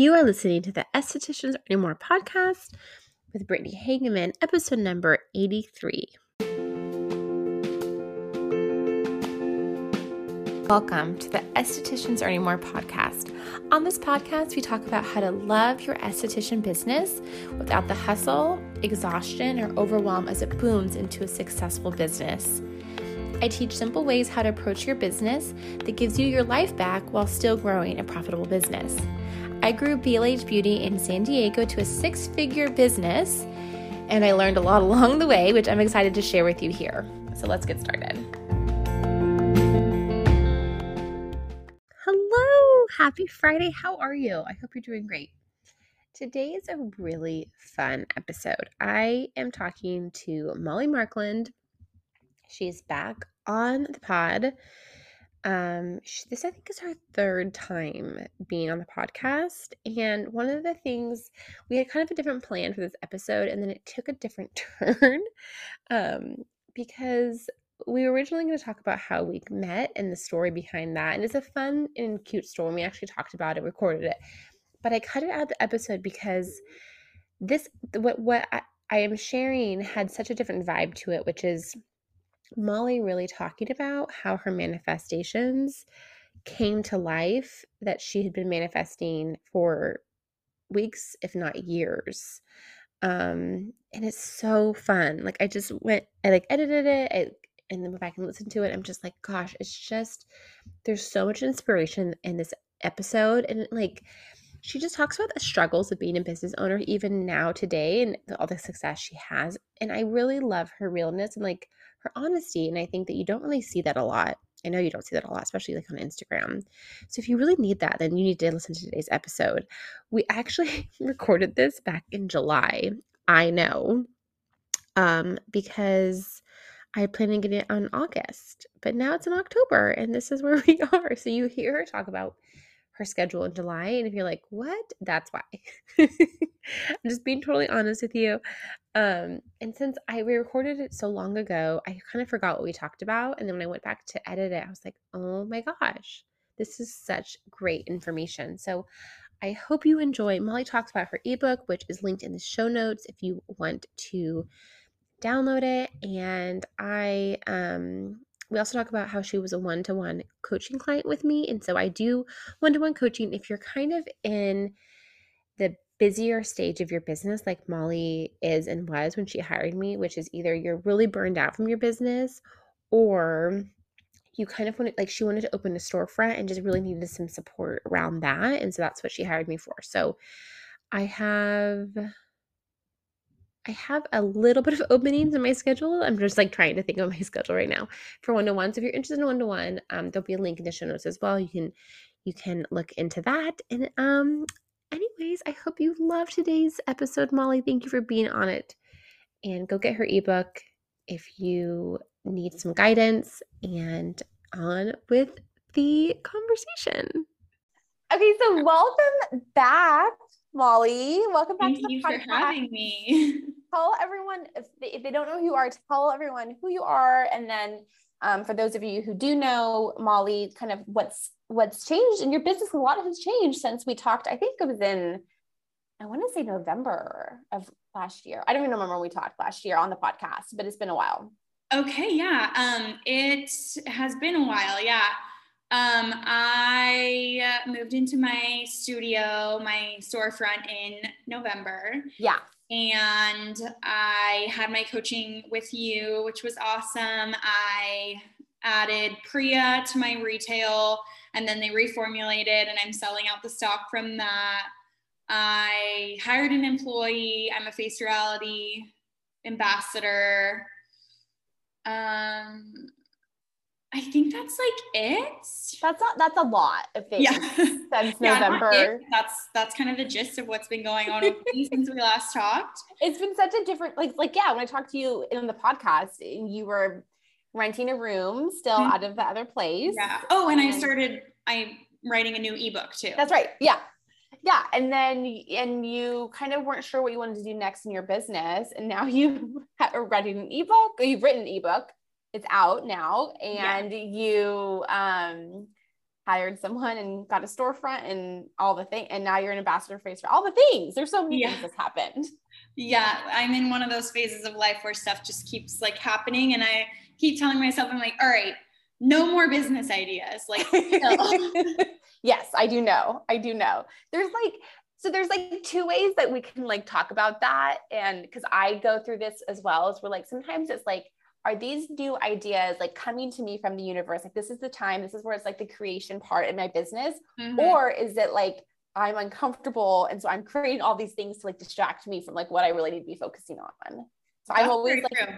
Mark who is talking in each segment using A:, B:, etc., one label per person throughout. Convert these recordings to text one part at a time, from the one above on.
A: You are listening to the Estheticians Earning More podcast with Brittany Hagemann, episode number 83. Welcome to the Estheticians Earning More podcast. On this podcast, we talk about how to love your esthetician business without the hustle, exhaustion, or overwhelm as it booms into a successful business. I teach simple ways how to approach your business that gives you your life back while still growing a profitable business. I grew BLH Beauty in San Diego to a six figure business, and I learned a lot along the way, which I'm excited to share with you here. So let's get started. Hello, happy Friday. How are you? I hope you're doing great. Today is a really fun episode. I am talking to Molly Markland. She's back on the pod. Um, she, this I think is her third time being on the podcast, and one of the things we had kind of a different plan for this episode, and then it took a different turn, um, because we were originally going to talk about how we met and the story behind that, and it's a fun and cute story. And we actually talked about it, recorded it, but I cut it out of the episode because this what what I, I am sharing had such a different vibe to it, which is Molly really talking about how her manifestations came to life that she had been manifesting for weeks, if not years. Um, and it's so fun. Like I just went, I like edited it, I, and then went back and listened to it. I'm just like, gosh, it's just there's so much inspiration in this episode, and like she just talks about the struggles of being a business owner even now today and all the success she has and i really love her realness and like honesty. And I think that you don't really see that a lot. I know you don't see that a lot, especially like on Instagram. So if you really need that, then you need to listen to today's episode. We actually recorded this back in July. I know. Um, because I planned on getting it on August, but now it's in October and this is where we are. So you hear her talk about her schedule in July. And if you're like, what? That's why. I'm just being totally honest with you. Um, and since I we recorded it so long ago, I kind of forgot what we talked about. And then when I went back to edit it, I was like, oh my gosh, this is such great information. So I hope you enjoy. Molly talks about her ebook, which is linked in the show notes if you want to download it. And I um we also talk about how she was a one to one coaching client with me. And so I do one to one coaching if you're kind of in the busier stage of your business, like Molly is and was when she hired me, which is either you're really burned out from your business or you kind of wanted like she wanted to open a storefront and just really needed some support around that and so that's what she hired me for so i have I have a little bit of openings in my schedule. I'm just like trying to think of my schedule right now for one to one. So if you're interested in one to one, there'll be a link in the show notes as well. You can you can look into that. And um, anyways, I hope you love today's episode, Molly. Thank you for being on it. And go get her ebook if you need some guidance. And on with the conversation.
B: Okay, so welcome back, Molly. Welcome back
C: Thank
B: to the
C: you
B: podcast.
C: for having me.
B: tell everyone if they, if they don't know who you are, tell everyone who you are, and then um, for those of you who do know Molly, kind of what's what's changed in your business. A lot has changed since we talked. I think it was in I want to say November of last year. I don't even remember when we talked last year on the podcast, but it's been a while.
C: Okay, yeah. Um, it has been a while, yeah. Um, I moved into my studio, my storefront in November.
B: Yeah
C: and I had my coaching with you, which was awesome. I added Priya to my retail and then they reformulated, and I'm selling out the stock from that. I hired an employee, I'm a face reality ambassador. Um, I think that's like it.
B: That's not that's a lot of things yeah. since yeah, November.
C: That's that's kind of the gist of what's been going on since we last talked.
B: It's been such a different like like yeah, when I talked to you in the podcast, you were renting a room still mm-hmm. out of the other place.
C: Yeah. Oh, and, and I started I'm writing a new ebook too.
B: That's right. Yeah. Yeah. And then and you kind of weren't sure what you wanted to do next in your business. And now you are writing an ebook or you've written an ebook it's out now and yeah. you um
A: hired someone and got a storefront and all the thing and now you're an ambassador face for all the things. There's so many
C: Yeah.
A: things that's happened.
C: Yeah i'm in one of those phases of life where stuff just keeps like happening and i keep telling myself i'm like all right no more business ideas. Like
A: yes i do know. I do know. There's like so there's like two ways that we can like talk about that and because i go through this as well as we're like sometimes it's like are these new ideas like coming to me from the universe like this is the time this is where it's like the creation part in my business
C: Mhm.
A: or is it like i'm uncomfortable and so i'm creating all these things to like distract me from like what i really need to be focusing on so i'm always like
C: true.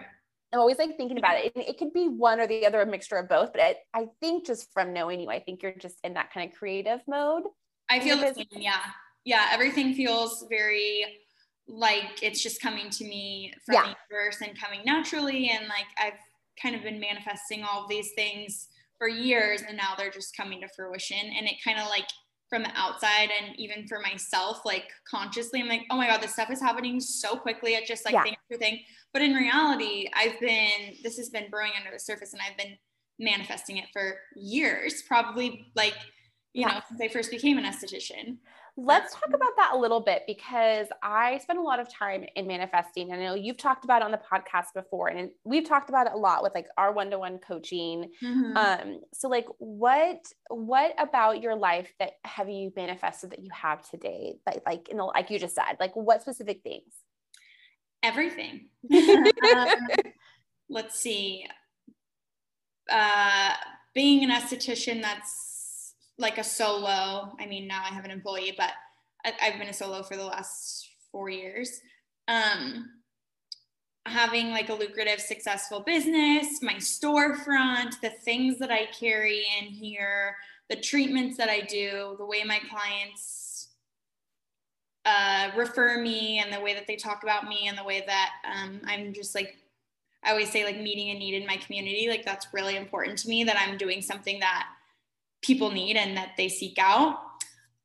A: i'm always like thinking about it it, it could be one or the other a mixture of both but I, I think just from knowing you i think you're just in that kind of creative mode
C: I feel the same. Yeah. Yeah. Everything feels very like it's just coming to me from
A: Yeah.
C: the universe and coming naturally. And like I've kind of been manifesting all of these things for years and now they're just coming to fruition. And it kind of like from the outside and even for myself, like consciously, I'm like, oh my God, this stuff is happening so quickly. It's just like
A: Yeah.
C: thing after thing. But in reality, I've been, this has been brewing under the surface and I've been manifesting it for years, probably like, you
A: Yeah.
C: know, since I first became an esthetician.
A: Let's talk about that a little bit because I spend a lot of time in manifesting. And I know you've talked about it on the podcast before, and we've talked about it a lot with like our one-to-one coaching.
C: Mhm.
A: Um, so like what what about your life that have you manifested that you have today? Like like in the like you just said, like what specific things?
C: Everything. Um, let's see. Uh, being an esthetician that's like a solo. I mean, now I have an employee, but I, I've been a solo for the last four years. Um, having like a lucrative, successful business, my storefront, the things that I carry in here, the treatments that I do, the way my clients uh, refer me, and the way that they talk about me, and the way that um, I'm just like, I always say, like meeting a need in my community. Like, that's really important to me that I'm doing something that people need and that they seek out.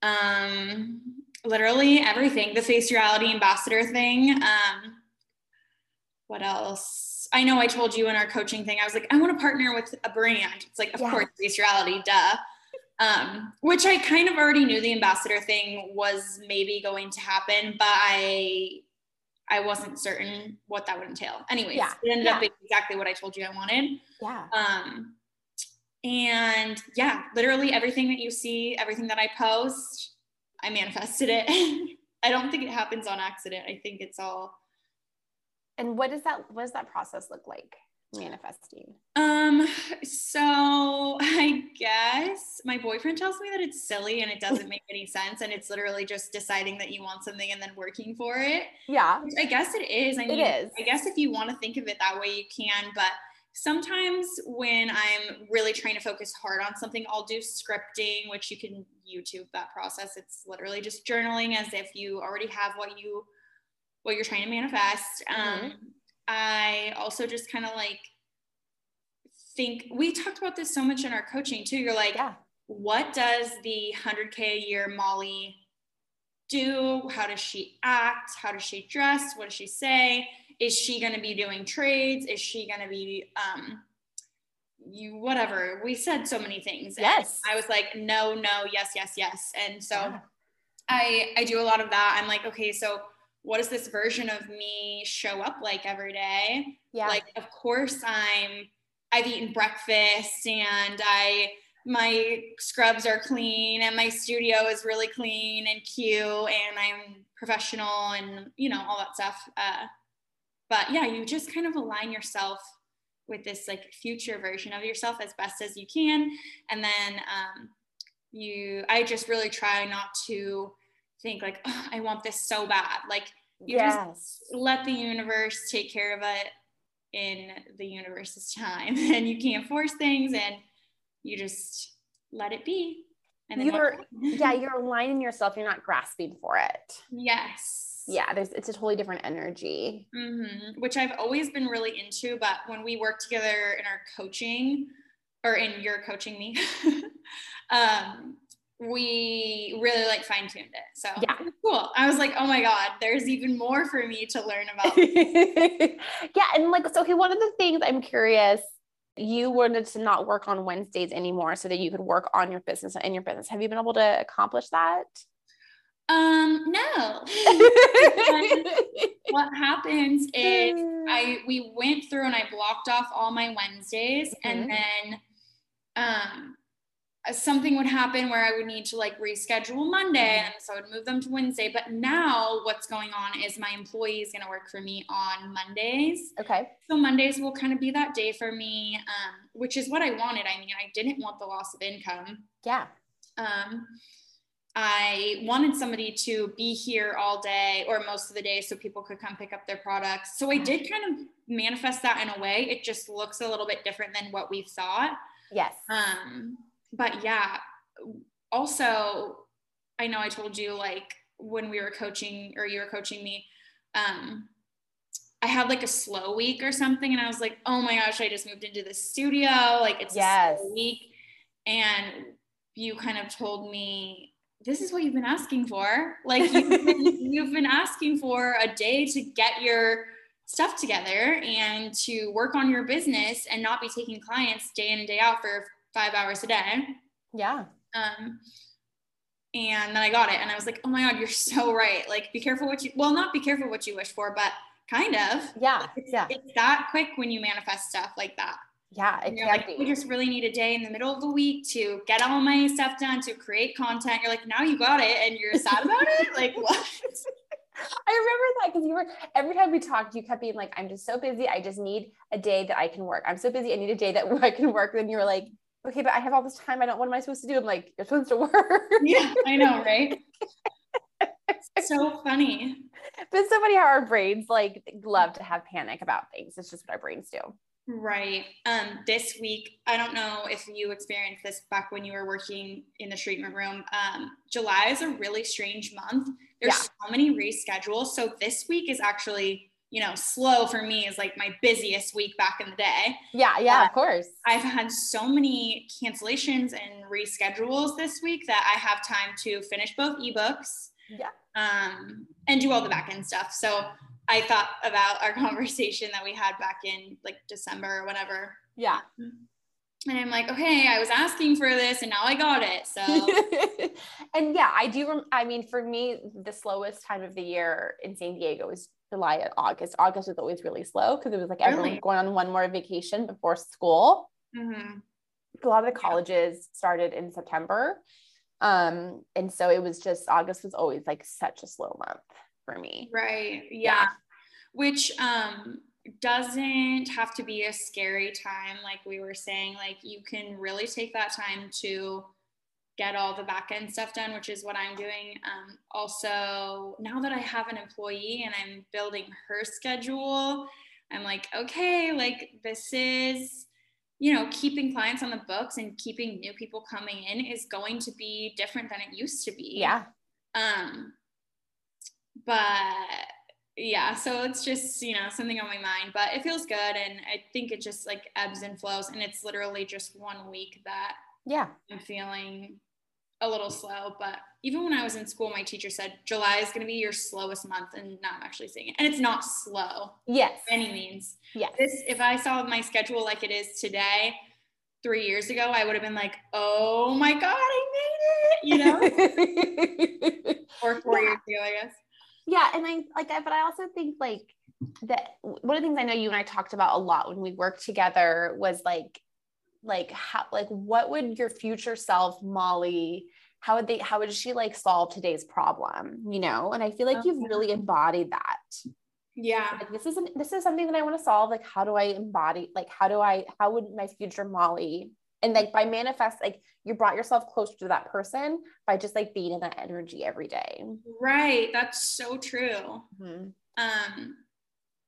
C: Um, literally everything, the face reality ambassador thing. Um, what else? I know I told you in our coaching thing, I was like, I want to partner with a brand. It's like, of
A: Yeah.
C: course, face reality, duh. Um, which I kind of already knew the ambassador thing was maybe going to happen, but I I wasn't certain what that would entail. Anyways,
A: Yeah.
C: it ended
A: Yeah.
C: up being exactly what I told you I wanted.
A: Yeah.
C: Um, and yeah, literally everything that you see, everything that I post, I manifested it. I don't think it happens on accident. I think it's all
A: And what does that what does that process look like? Manifesting.
C: um so I guess my boyfriend tells me that it's silly and it doesn't make any sense and it's literally just deciding that you want something and then working for it.
A: Yeah.
C: Which I guess it is. I mean,
A: is.
C: I guess if you want to think of it that way, you can. But sometimes when I'm really trying to focus hard on something, I'll do scripting, which you can YouTube that process. It's literally just journaling as if you already have what you what you're trying to manifest.
A: Mhm.
C: Um, I also just kind of like think we talked about this so much in our coaching too. You're like,
A: Yeah.
C: what does the 100K a year Molly do? How does she act? How does she dress? What does she say? Is she going to be doing trades? Is she going to be, um, you, whatever. We said so many things.
A: Yes.
C: I was like, no, no, yes, yes, yes. And so
A: Yeah.
C: I, I do a lot of that. I'm like, okay, so what does this version of me show up like every day?
A: Yeah.
C: like of course i'm i've eaten breakfast and i my scrubs are clean and my studio is really clean and cute and i'm professional and you know all that stuff uh, but yeah you just kind of align yourself with this like future version of yourself as best as you can. And then um, you i just really try not to think like oh, i want this so bad. Like you just let the universe take care of it in the universe's time and you can't force things and you just let it be and then
A: You're- yeah, you're aligning yourself. You're not grasping for it.
C: yes
A: Yeah, there's it's a totally different energy.
C: hmm which i've always been really into but when we work together in our coaching or in your coaching me um we really like fine-tuned it so
A: Yeah.
C: cool i was like oh my god there's even more for me to learn about
A: yeah, and like so okay, one of the things I'm curious you wanted to not work on Wednesdays anymore so that you could work on your business and your business. Have you been able to accomplish that?
C: Um, no. what happens is I we went through and I blocked off all my Wednesdays mm-hmm. and then um something would happen where I would need to like reschedule Monday mm-hmm. and so I would move them to Wednesday. But now what's going on is my employee is going to work for me on Mondays.
A: Okay.
C: So Mondays will kind of be that day for me, um, which is what I wanted. I mean, I didn't want the loss of income.
A: Yeah.
C: Um, I wanted somebody to be here all day or most of the day so people could come pick up their products. So I did kind of manifest that in a way. It just looks a little bit different than what we thought.
A: Yes.
C: Um, but yeah, also, I know I told you like when we were coaching or you were coaching me, um, I had like a slow week or something, and I was like, oh my gosh, I just moved into the studio. Like it's yes. a week. And you kind of told me, this is what you've been asking for. Like you've been, you've been asking for a day to get your stuff together and to work on your business and not be taking clients day in and day out for five hours a day.
A: Yeah.
C: Um, and then I got it, and I was like, "Oh my god, you're so right! Like, be careful what you well, not be careful what you wish for, but kind of.
A: Yeah,
C: it's,
A: yeah.
C: It's that quick when you manifest stuff like that.
A: Yeah,
C: you're like, we just really need a day in the middle of the week to get all my stuff done, to create content. You're like, now you got it, and you're sad about it. Like what?
A: I remember that because you were every time we talked, you kept being like, "I'm just so busy. I just need a day that I can work. I'm so busy. I need a day that I can work." Then you were like, okay, but I have all this time. I don't, what am I supposed to do? I'm like, you're supposed to work.
C: Yeah, I know, right? It's so funny.
A: But so funny how our brains like love to have panic about things. It's just what our brains do.
C: Right. Um, this week, I don't know if you experienced this back when you were working in the treatment room. Um, July is a really strange month. There's yeah. so many reschedules. So this week is actually you know, slow for me is like my busiest week back in the day.
A: Yeah, yeah, uh, of course.
C: I've had so many cancellations and reschedules this week that I have time to finish both ebooks.
A: Yeah.
C: Um, and do all the back end stuff. So I thought about our conversation that we had back in like December or whatever.
A: Yeah.
C: And I'm like, okay, I was asking for this and now I got it. So,
A: and yeah, I do. I mean, for me, the slowest time of the year in San Diego is July and August. August was always really slow because it was like really? everyone going on one more vacation before school.
C: Mm-hmm.
A: A lot of the colleges started in September. Um, and so it was just August was always like such a slow month for me.
C: Right. Yeah. yeah. Which um doesn't have to be a scary time, like we were saying. Like you can really take that time to get all the back end stuff done, which is what I'm doing. Um, also, now that I have an employee and I'm building her schedule, I'm like, okay, like this is, you know, keeping clients on the books and keeping new people coming in is going to be different than it used to be.
A: Yeah.
C: Um, but yeah, so it's just, you know, something on my mind, but it feels good. And I think it just like ebbs and flows. And it's literally just one week that
A: yeah
C: i'm feeling a little slow, but even when I was in school, my teacher said July is going to be your slowest month, and now I'm actually seeing it, and it's not slow.
A: Yes,
C: any means.
A: Yes.
C: This, if I saw my schedule like it is today, three years ago, I would have been like, "Oh my god, I made it!" You know, or four yeah. years ago, I guess.
A: Yeah, and I like, that, but I also think like that one of the things I know you and I talked about a lot when we worked together was like like how like what would your future self molly how would they how would she like solve today's problem you know? And i feel like you've really embodied that.
C: Yeah.
A: Like this is this is something that i want to solve like how do i embody like how do i how would my future molly and like by manifest like you brought yourself closer to that person by just like being in that energy every day
C: right that's so true mm-hmm. um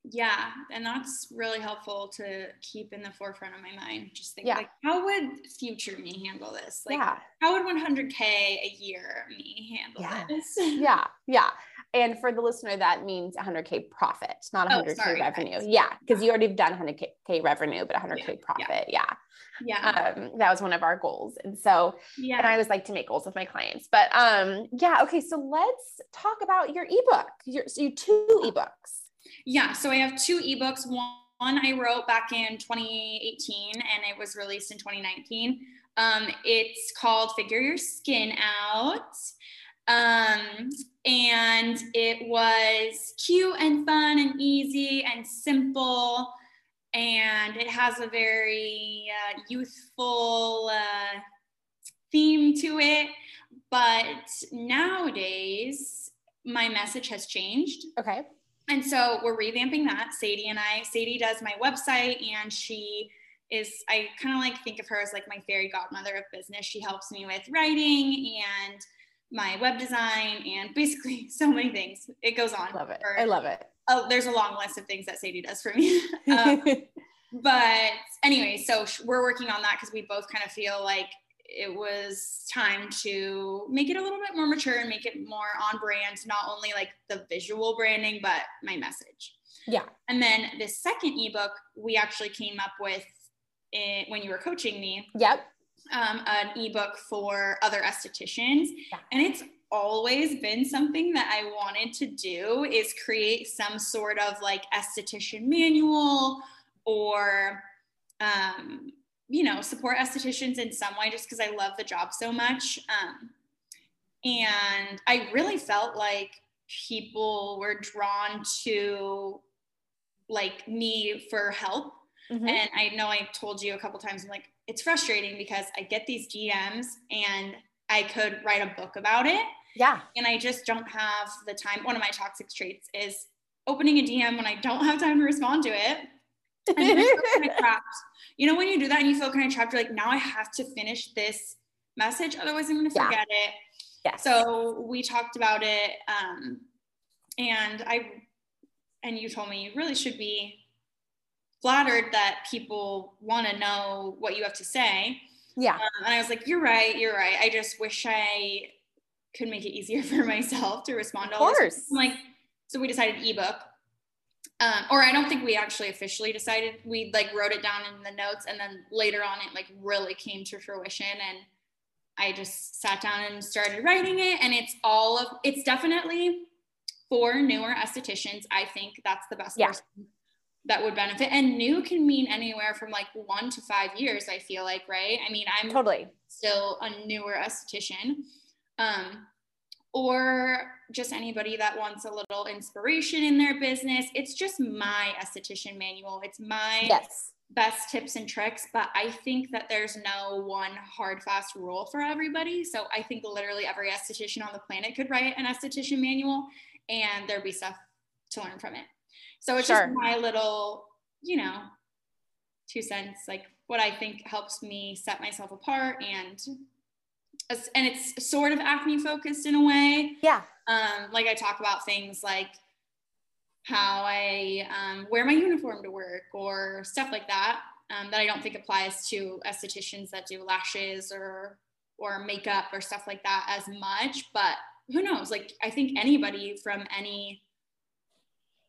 C: yeah and that's really helpful to keep in the forefront of my mind just think yeah. like how would future me handle this like yeah. how would 100k a year me handle
A: yeah.
C: this
A: yeah yeah and for the listener that means 100k profit not 100k oh, revenue. Yeah because you already have done 100k revenue but 100k yeah. profit. Yeah.
C: Yeah.
A: Um, that was one of our goals. And so
C: yeah.
A: And i always like to make goals with my clients. But um yeah okay so let's talk about your ebook your so you two ebooks.
C: Yeah, so I have two ebooks. One I wrote back in 2018 and it was released in 2019. Um, it's called Figure Your Skin Out. Um, and it was cute and fun and easy and simple. And it has a very uh, youthful uh, theme to it. But nowadays, my message has changed.
A: Okay.
C: And so we're revamping that. Sadie and I, Sadie does my website and she is, I kind of like think of her as like my fairy godmother of business. She helps me with writing and my web design and basically so many things. It goes on.
A: Love it. For, I love it.
C: Oh, there's a long list of things that Sadie does for me. um, but anyway, so we're working on that because we both kind of feel like it was time to make it a little bit more mature and make it more on brand, not only like the visual branding, but my message.
A: Yeah.
C: And then the second ebook we actually came up with it, when you were coaching me.
A: Yep.
C: Um, an ebook for other estheticians. Yeah. And it's always been something that I wanted to do is create some sort of like esthetician manual or um, you know, support estheticians in some way just because I love the job so much. Um, and I really felt like people were drawn to like me for help. Mm-hmm. And I know I told you a couple times, I'm like, it's frustrating because I get these DMs and I could write a book about it.
A: Yeah.
C: And I just don't have the time. One of my toxic traits is opening a DM when I don't have time to respond to it kind of trapped. You know, when you do that and you feel kind of trapped, you're like, now I have to finish this message, otherwise I'm going to forget yeah. it.
A: Yes.
C: So we talked about it, um, and I, and you told me you really should be flattered that people want to know what you have to say.
A: Yeah.
C: Um, and I was like, you're right, you're right. I just wish I could make it easier for myself to respond to all
A: of course.
C: this. I'm like, so we decided ebook um, or I don't think we actually officially decided. We like wrote it down in the notes, and then later on, it like really came to fruition. And I just sat down and started writing it. And it's all of it's definitely for newer estheticians. I think that's the best
A: yeah.
C: person that would benefit. And new can mean anywhere from like one to five years. I feel like, right? I mean, I'm
A: totally
C: still a newer esthetician. Um, or just anybody that wants a little inspiration in their business. It's just my esthetician manual. It's my
A: yes.
C: best tips and tricks, but I think that there's no one hard fast rule for everybody. So I think literally every esthetician on the planet could write an esthetician manual and there'd be stuff to learn from it. So it's sure. just my little, you know, two cents, like what I think helps me set myself apart and and it's sort of acne focused in a way.
A: Yeah.
C: Um, like I talk about things like how I um, wear my uniform to work or stuff like that um, that I don't think applies to estheticians that do lashes or or makeup or stuff like that as much. But who knows? Like I think anybody from any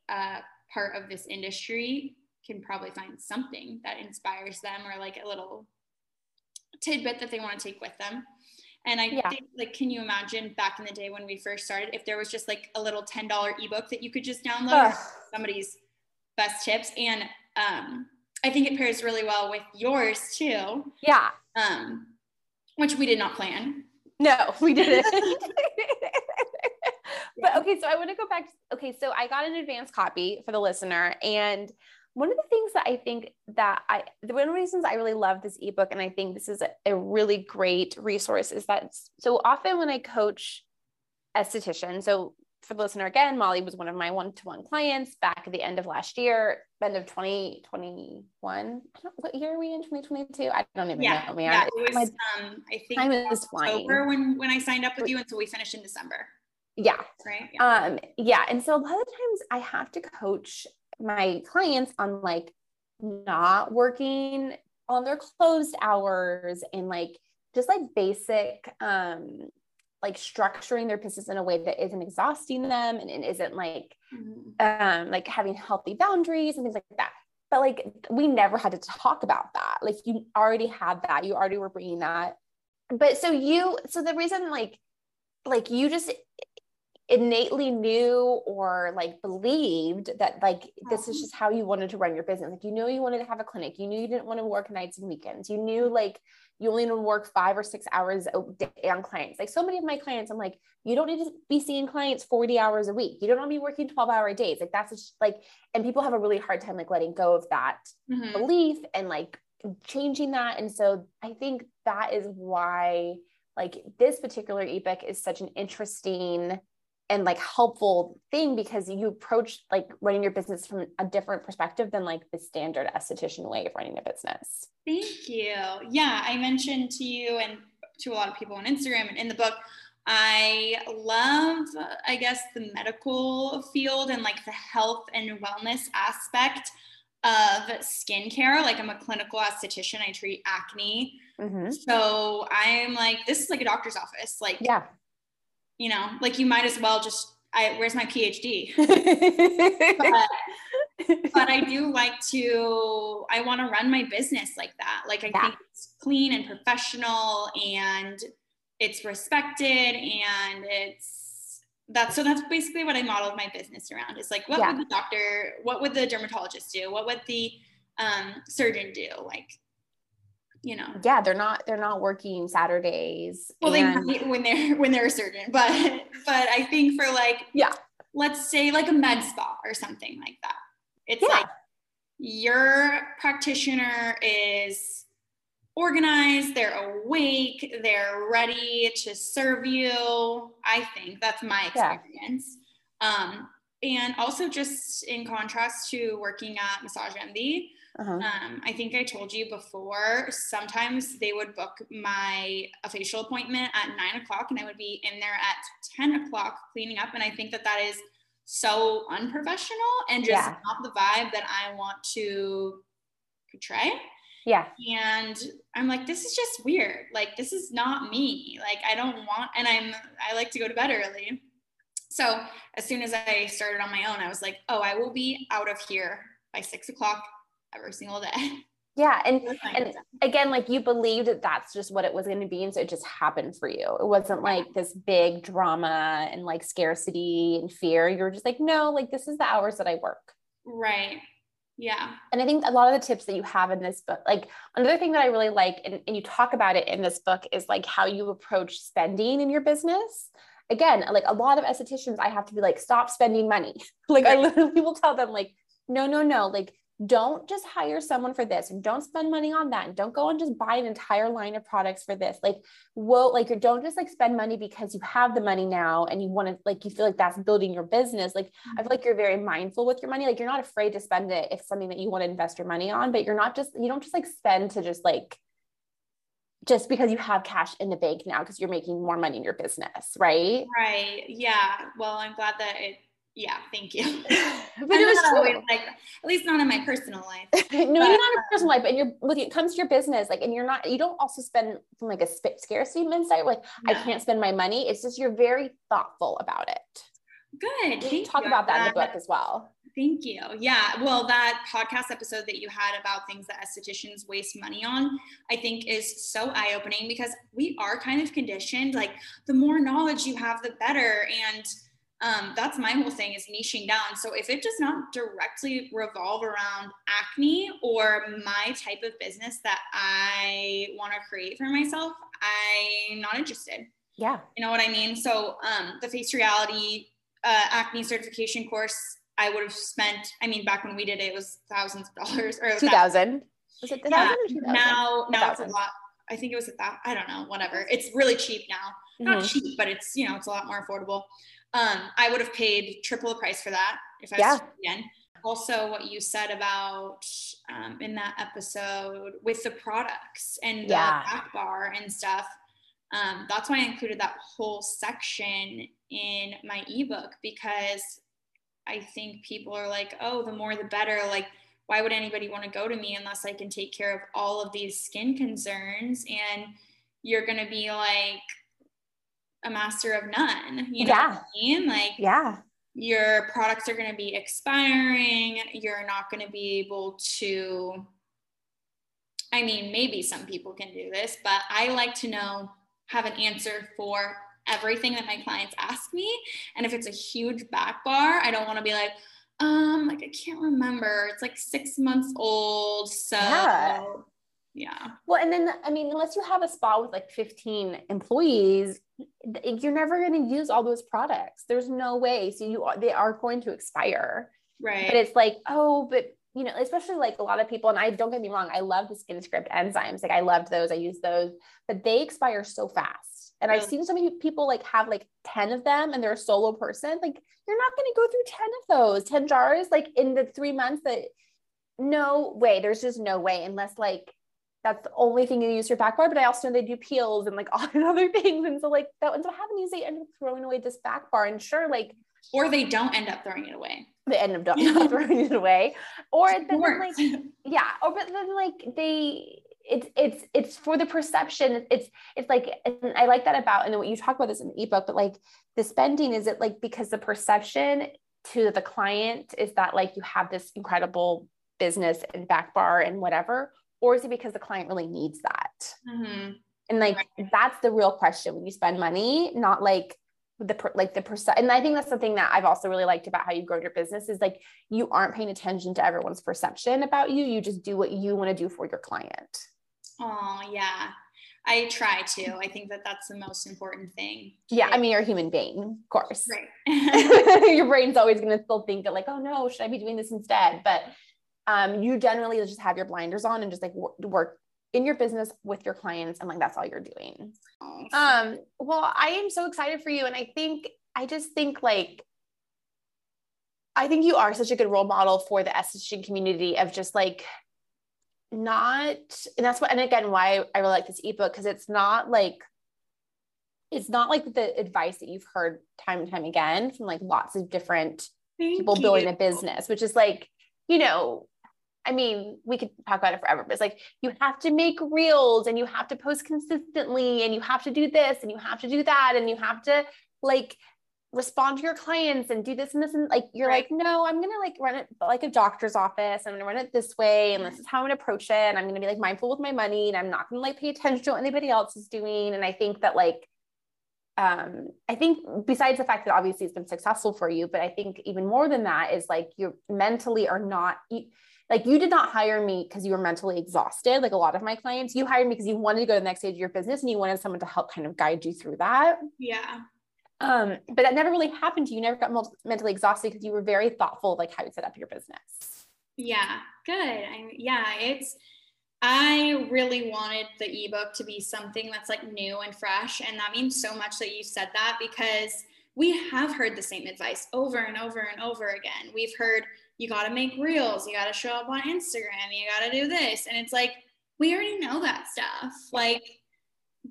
C: uh, part of this industry can probably find something that inspires them or like a little tidbit that they want to take with them. And I yeah. think, like, can you imagine back in the day when we first started, if there was just like a little $10 ebook that you could just download somebody's best tips? And um, I think it pairs really well with yours too.
A: Yeah.
C: Um, which we did not plan.
A: No, we didn't. but okay, so I want to go back. To, okay, so I got an advance copy for the listener, and one of the things that I think that I, the one of the reasons I really love this ebook, and I think this is a, a really great resource, is that so often when I coach estheticians, so for the listener again, Molly was one of my one-to-one clients back at the end of last year, end of 2021. what year are we in? 2022? I don't even
C: yeah,
A: know.
C: Man. Yeah, it was. um, I think
A: is flying.
C: October when when I signed up with you, and so we finished in December.
A: Yeah.
C: Right.
A: Yeah. Um. Yeah, and so a lot of times I have to coach my clients on like not working on their closed hours and like just like basic um like structuring their business in a way that isn't exhausting them and, and isn't like mm-hmm. um like having healthy boundaries and things like that but like we never had to talk about that like you already had that you already were bringing that but so you so the reason like like you just innately knew or like believed that like this is just how you wanted to run your business. Like you knew you wanted to have a clinic. You knew you didn't want to work nights and weekends. You knew like you only to work five or six hours a day on clients. Like so many of my clients, I'm like, you don't need to be seeing clients 40 hours a week. You don't want to be working 12 hour days. Like that's just, like, and people have a really hard time like letting go of that mm-hmm. belief and like changing that. And so I think that is why like this particular ebook is such an interesting and like helpful thing because you approach like running your business from a different perspective than like the standard esthetician way of running a business.
C: Thank you. Yeah, I mentioned to you and to a lot of people on Instagram and in the book, I love, I guess, the medical field and like the health and wellness aspect of skincare. Like I'm a clinical esthetician, I treat acne. Mm-hmm. So I'm like, this is like a doctor's office. Like,
A: yeah
C: you know, like you might as well just, I, where's my PhD? but, but, I do like to, I want to run my business like that. Like I yeah. think it's clean and professional and it's respected and it's, that's so that's basically what I modeled my business around is like what yeah. would the doctor, what would the dermatologist do? What would the um, surgeon do? Like you know.
A: Yeah they're not they're not working saturdays
C: well and... they when they're when they're a surgeon but but i think for like
A: yeah.
C: let's say like a med spa or something like that. It's yeah. like your practitioner is organized they're awake they're ready to serve you i think. That's my experience. Yeah. um and also just in contrast to working at massage envy uh-huh. Um, I think I told you before, sometimes they would book my a facial appointment at nine o'clock and I would be in there at 10 o'clock cleaning up. And I think that that is so unprofessional and just yeah. not the vibe that I want to portray.
A: Yeah.
C: And I'm like, this is just weird. Like, this is not me. Like, I don't want, and I'm, I like to go to bed early. So as soon as I started on my own, I was like, oh, I will be out of here by six o'clock every single day.
A: Yeah. And, and again, like you believed that that's just what it was going to be. And so it just happened for you. It wasn't like this big drama and like scarcity and fear. You were just like, no, like this is the hours that I work.
C: Right. Yeah.
A: And I think a lot of the tips that you have in this book, like another thing that I really like, and, and you talk about it in this book, is like how you approach spending in your business again, like a lot of estheticians, I have to be like, stop spending money. like I literally will tell them, like, no, no, no, like don't just hire someone for this and don't spend money on that and don't go and just buy an entire line of products for this. Like well like don't just like spend money because you have the money now and you want to like you feel like that's building your business. Like i feel mm-hmm. like you're very mindful with your money. Like you're not afraid to spend it if something that you want to invest your money on but you're not just you don't just like spend to just like just because you have cash in the bank now because you're making more money in your business right?
C: Right. Yeah. Well i'm glad that it yeah, thank you.
A: but it was
C: like at least not in my personal life.
A: no, but, maybe not in um, personal life, but you're when it comes to your business, like, and you're not, you don't also spend from like a scarcity mindset, like I can't spend my money. It's just you're very thoughtful about it.
C: Good.
A: Thank talk you. about that in the book as well.
C: Thank you. Yeah. Well, that podcast episode that you had about things that estheticians waste money on, I think is so eye opening because we are kind of conditioned. Like the more knowledge you have, the better. And um, that's my whole thing is niching down. So if it does not directly revolve around acne or my type of business that I want to create for myself, I'm not interested.
A: Yeah.
C: You know what I mean? So um, the face reality uh, acne certification course, I would have spent, I mean, back when we did it, it was thousands of dollars or
A: 2000. Was it 2000
C: yeah, Now, now it's a lot. I think it was a thousand. I don't know, whatever. It's really cheap now. Not mm-hmm. cheap, but it's, you know, it's a lot more affordable. Um, I would have paid triple the price for that if I yeah. was again. Also, what you said about um, in that episode with the products and the yeah. back bar and stuff. Um, that's why I included that whole section in my ebook because I think people are like, oh, the more the better. Like, why would anybody want to go to me unless I can take care of all of these skin concerns? And you're going to be like, a master of none. You know yeah. I mean? Like,
A: yeah.
C: Your products are going to be expiring. You're not going to be able to. I mean, maybe some people can do this, but I like to know, have an answer for everything that my clients ask me. And if it's a huge back bar, I don't want to be like, um, like I can't remember. It's like six months old. So yeah. Yeah.
A: Well, and then I mean, unless you have a spa with like 15 employees, you're never going to use all those products. There's no way. So you they are going to expire.
C: Right.
A: But it's like, oh, but you know, especially like a lot of people, and I don't get me wrong, I love the skin script enzymes. Like I loved those, I use those, but they expire so fast. And I've seen so many people like have like 10 of them and they're a solo person. Like you're not going to go through 10 of those, 10 jars, like in the three months that no way. There's just no way unless like that's the only thing you use for back bar. But I also know they do peels and like all these other things. And so like that ends up happening is they end up throwing away this back bar. And sure, like
C: or they don't end up throwing it away.
A: They end up throwing it away. Or then like yeah, or but then like they it's it's it's for the perception it's it's like and i like that about and what you talk about this in the ebook but like the spending is it like because the perception to the client is that like you have this incredible business and back bar and whatever or is it because the client really needs that mm-hmm. and like right. that's the real question when you spend money not like the per, like the percent and i think that's something that i've also really liked about how you grow your business is like you aren't paying attention to everyone's perception about you you just do what you want to do for your client
C: Oh, yeah. I try to. I think that that's the most important thing.
A: Yeah, I mean, you're a human being, of course.
C: Right.
A: Your brain's always going to still think that, like, oh no, should I be doing this instead? But um, you generally just have your blinders on and just like work in your business with your clients, and like that's all you're doing. Um, well, I am so excited for you, and I think I just think like I think you are such a good role model for the esthetician community of just like not and that's what and again why I really like this ebook because it's not like it's not like the advice that you've heard time and time again from like lots of different Thank people you. building a business, which is like, you know, I mean, we could talk about it forever, but it's like you have to make reels and you have to post consistently and you have to do this and you have to do that and you have to like respond to your clients and do this and this and like you're right. like no i'm gonna like run it like a doctor's office. I'm gonna run it this way and this is how i'm gonna approach it. And i'm gonna be like mindful with my money and i'm not gonna like pay attention to what anybody else is doing. And i think that like um i think besides the fact that obviously it's been successful for you but i think even more than that is like you're mentally are not like you did not hire me because you were mentally exhausted like a lot of my clients you hired me because you wanted to go to the next stage of your business and you wanted someone to help kind of guide you through that
C: yeah
A: um, but that never really happened to you. You never got mentally exhausted because you were very thoughtful, like how you set up your business.
C: Yeah, good. I, yeah, it's, I really wanted the ebook to be something that's like new and fresh. And that means so much that you said that because we have heard the same advice over and over and over again. We've heard you got to make reels, you got to show up on Instagram, you got to do this. And it's like, we already know that stuff. Like,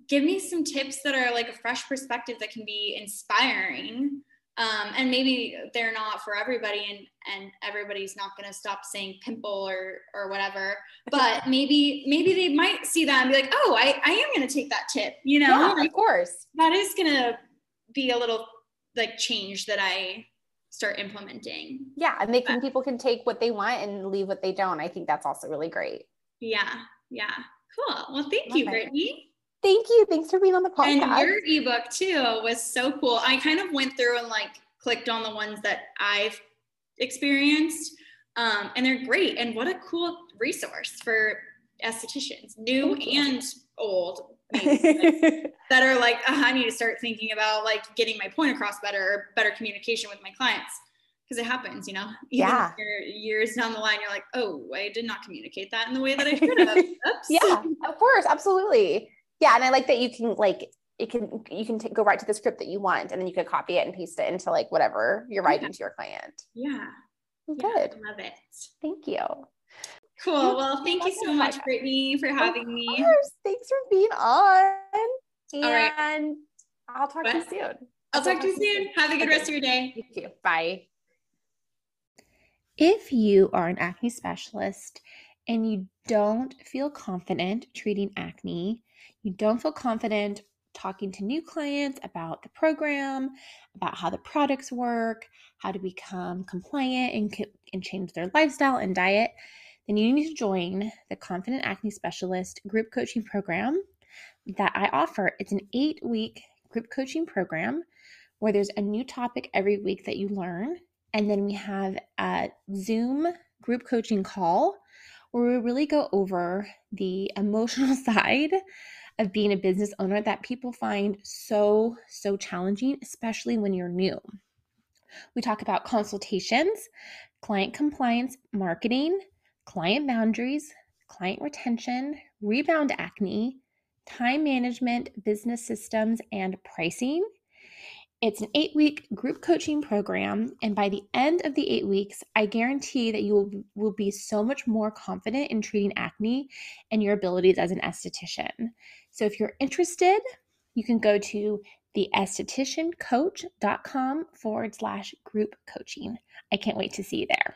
C: give me some tips that are like a fresh perspective that can be inspiring um, and maybe they're not for everybody and and everybody's not going to stop saying pimple or or whatever but maybe maybe they might see that and be like oh i, I am going to take that tip you know
A: yeah, of course
C: that is going to be a little like change that i start implementing
A: yeah and they can people can take what they want and leave what they don't i think that's also really great
C: yeah yeah cool well thank you brittany
A: Thank you. Thanks for being on the podcast.
C: And your ebook too was so cool. I kind of went through and like clicked on the ones that I've experienced. Um, and they're great. And what a cool resource for estheticians, new and old, that are like, oh, I need to start thinking about like getting my point across better or better communication with my clients. Because it happens, you know,
A: Even yeah.
C: years down the line, you're like, oh, I did not communicate that in the way that I should have.
A: yeah, of course, absolutely yeah and i like that you can like it can you can t- go right to the script that you want and then you could copy it and paste it into like whatever you're writing yeah. to your client
C: yeah
A: good
C: yeah, love it
A: thank you
C: cool well thank you so much brittany for having me
A: thanks for being on and All right. i'll talk what? to you soon
C: I'll, I'll talk, talk, to you soon. soon. Have a good okay. rest of your day.
A: Thank you. Bye.
D: If you are an acne specialist and you don't feel confident treating acne, you don't feel confident talking to new clients about the program, about how the products work, how to become compliant and, and change their lifestyle and diet, then you need to join the Confident Acne Specialist group coaching program that I offer. It's an eight week
A: group coaching program where there's a new topic every week that you learn. And then we have a Zoom group coaching call where we really go over the emotional side of being a business owner that people find so, so challenging, especially when you're new. We talk about consultations, client compliance, marketing, client boundaries, client retention, rebound acne, time management, business systems, and pricing. It's an eight week group coaching program. And by the end of the eight weeks, I guarantee that you will, be so much more confident in treating acne and your abilities as an esthetician. So if you're interested, you can go to theestheticiancoach.com forward slash group coaching. I can't wait to see you there.